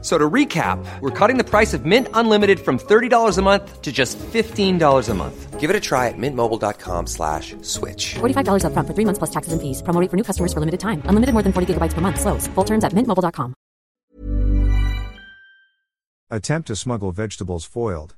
So to recap, we're cutting the price of Mint Unlimited from $30 a month to just $15 a month. Give it a try at mintmobile.com slash switch. $45 upfront for three months plus taxes and fees. Promo rate for new customers for limited time. Unlimited more than 40 gigabytes per month. Slows. Full terms at mintmobile.com. Attempt to smuggle vegetables foiled.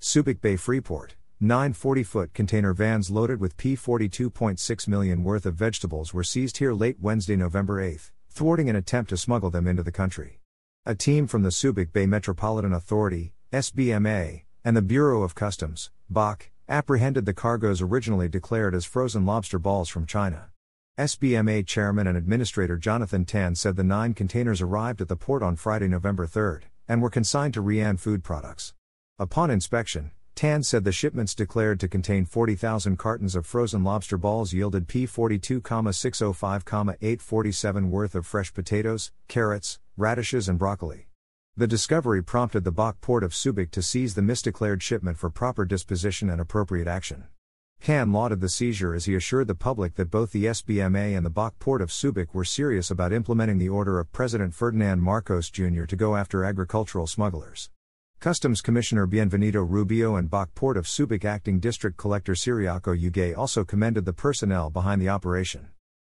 Subic Bay Freeport. Nine 40 foot container vans loaded with P42.6 million worth of vegetables were seized here late Wednesday, November 8, thwarting an attempt to smuggle them into the country. A team from the Subic Bay Metropolitan Authority, SBMA, and the Bureau of Customs, BOC, apprehended the cargoes originally declared as frozen lobster balls from China. SBMA Chairman and Administrator Jonathan Tan said the nine containers arrived at the port on Friday, November 3, and were consigned to Rian Food Products. Upon inspection, Tan said the shipments declared to contain 40,000 cartons of frozen lobster balls yielded P42,605,847 worth of fresh potatoes, carrots, radishes, and broccoli. The discovery prompted the Bok port of Subic to seize the misdeclared shipment for proper disposition and appropriate action. Tan lauded the seizure as he assured the public that both the SBMA and the Bok port of Subic were serious about implementing the order of President Ferdinand Marcos Jr. to go after agricultural smugglers. Customs Commissioner Bienvenido Rubio and Bok Port of Subic Acting District Collector Ciriaco Ugay also commended the personnel behind the operation.